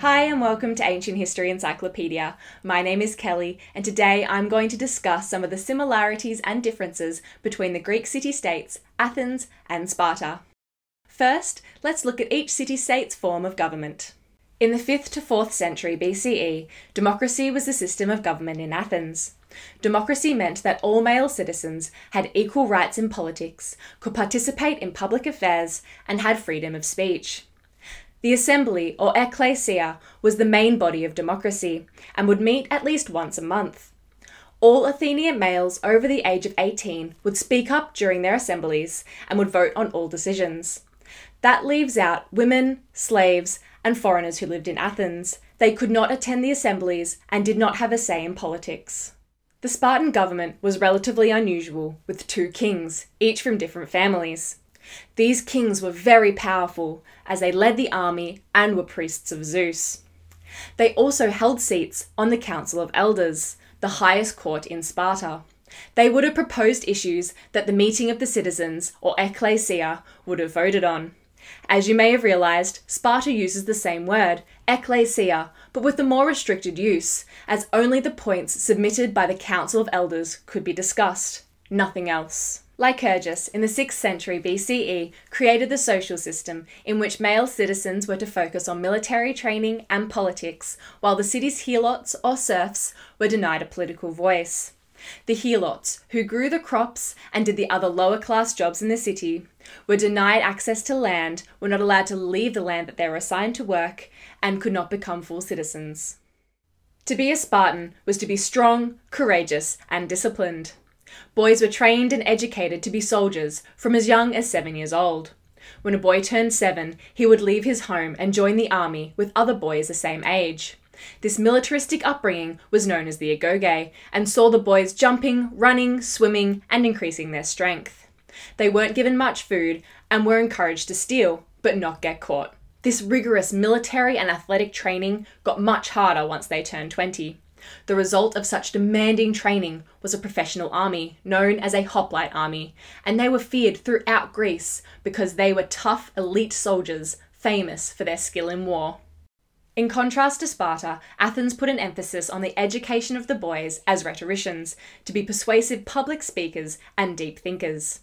Hi, and welcome to Ancient History Encyclopedia. My name is Kelly, and today I'm going to discuss some of the similarities and differences between the Greek city states, Athens, and Sparta. First, let's look at each city state's form of government. In the 5th to 4th century BCE, democracy was the system of government in Athens. Democracy meant that all male citizens had equal rights in politics, could participate in public affairs, and had freedom of speech. The assembly, or ecclesia, was the main body of democracy and would meet at least once a month. All Athenian males over the age of 18 would speak up during their assemblies and would vote on all decisions. That leaves out women, slaves, and foreigners who lived in Athens. They could not attend the assemblies and did not have a say in politics. The Spartan government was relatively unusual, with two kings, each from different families. These kings were very powerful, as they led the army and were priests of Zeus. They also held seats on the Council of Elders, the highest court in Sparta. They would have proposed issues that the meeting of the citizens, or ecclesia, would have voted on. As you may have realised, Sparta uses the same word, ecclesia, but with a more restricted use, as only the points submitted by the Council of Elders could be discussed, nothing else. Lycurgus, in the 6th century BCE, created the social system in which male citizens were to focus on military training and politics, while the city's helots or serfs were denied a political voice. The helots, who grew the crops and did the other lower class jobs in the city, were denied access to land, were not allowed to leave the land that they were assigned to work, and could not become full citizens. To be a Spartan was to be strong, courageous, and disciplined. Boys were trained and educated to be soldiers from as young as seven years old. When a boy turned seven, he would leave his home and join the army with other boys the same age. This militaristic upbringing was known as the agoge and saw the boys jumping, running, swimming, and increasing their strength. They weren't given much food and were encouraged to steal, but not get caught. This rigorous military and athletic training got much harder once they turned 20. The result of such demanding training was a professional army, known as a hoplite army, and they were feared throughout Greece because they were tough, elite soldiers famous for their skill in war. In contrast to Sparta, Athens put an emphasis on the education of the boys as rhetoricians, to be persuasive public speakers and deep thinkers.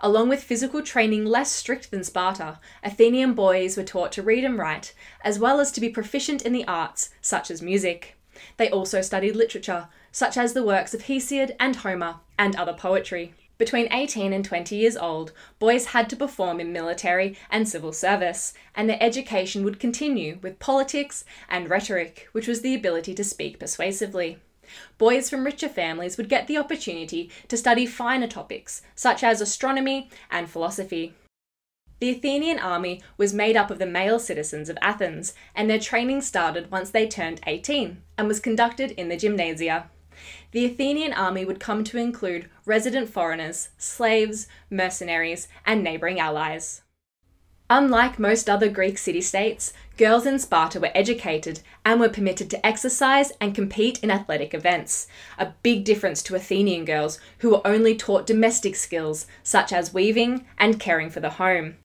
Along with physical training less strict than Sparta, Athenian boys were taught to read and write, as well as to be proficient in the arts, such as music. They also studied literature, such as the works of Hesiod and Homer, and other poetry. Between 18 and 20 years old, boys had to perform in military and civil service, and their education would continue with politics and rhetoric, which was the ability to speak persuasively. Boys from richer families would get the opportunity to study finer topics, such as astronomy and philosophy. The Athenian army was made up of the male citizens of Athens, and their training started once they turned 18 and was conducted in the gymnasia. The Athenian army would come to include resident foreigners, slaves, mercenaries, and neighbouring allies. Unlike most other Greek city states, girls in Sparta were educated and were permitted to exercise and compete in athletic events, a big difference to Athenian girls who were only taught domestic skills such as weaving and caring for the home.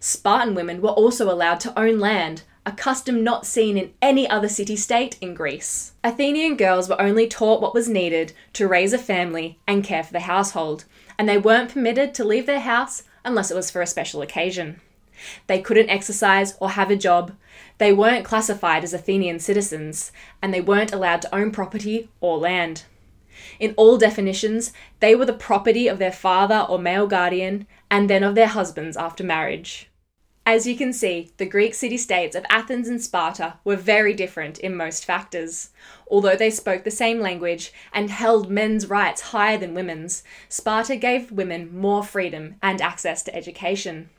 Spartan women were also allowed to own land, a custom not seen in any other city state in Greece. Athenian girls were only taught what was needed to raise a family and care for the household, and they weren't permitted to leave their house unless it was for a special occasion. They couldn't exercise or have a job, they weren't classified as Athenian citizens, and they weren't allowed to own property or land. In all definitions, they were the property of their father or male guardian, and then of their husbands after marriage. As you can see, the Greek city states of Athens and Sparta were very different in most factors. Although they spoke the same language and held men's rights higher than women's, Sparta gave women more freedom and access to education.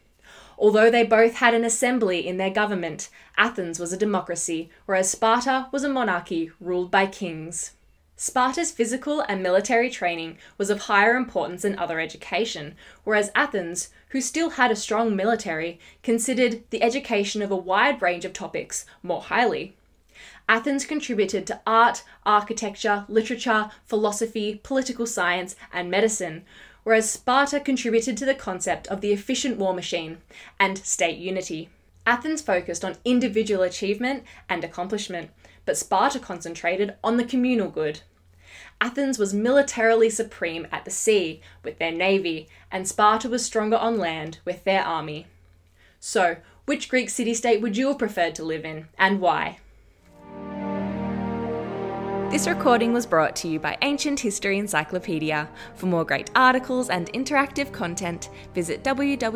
Although they both had an assembly in their government, Athens was a democracy, whereas Sparta was a monarchy ruled by kings. Sparta's physical and military training was of higher importance than other education, whereas Athens, who still had a strong military, considered the education of a wide range of topics more highly. Athens contributed to art, architecture, literature, philosophy, political science, and medicine, whereas Sparta contributed to the concept of the efficient war machine and state unity. Athens focused on individual achievement and accomplishment, but Sparta concentrated on the communal good. Athens was militarily supreme at the sea with their navy, and Sparta was stronger on land with their army. So, which Greek city state would you have preferred to live in, and why? This recording was brought to you by Ancient History Encyclopedia. For more great articles and interactive content, visit www.ancient.eu.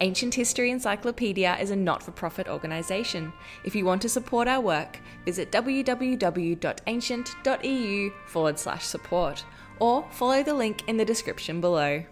Ancient History Encyclopedia is a not for profit organisation. If you want to support our work, visit www.ancient.eu forward slash support or follow the link in the description below.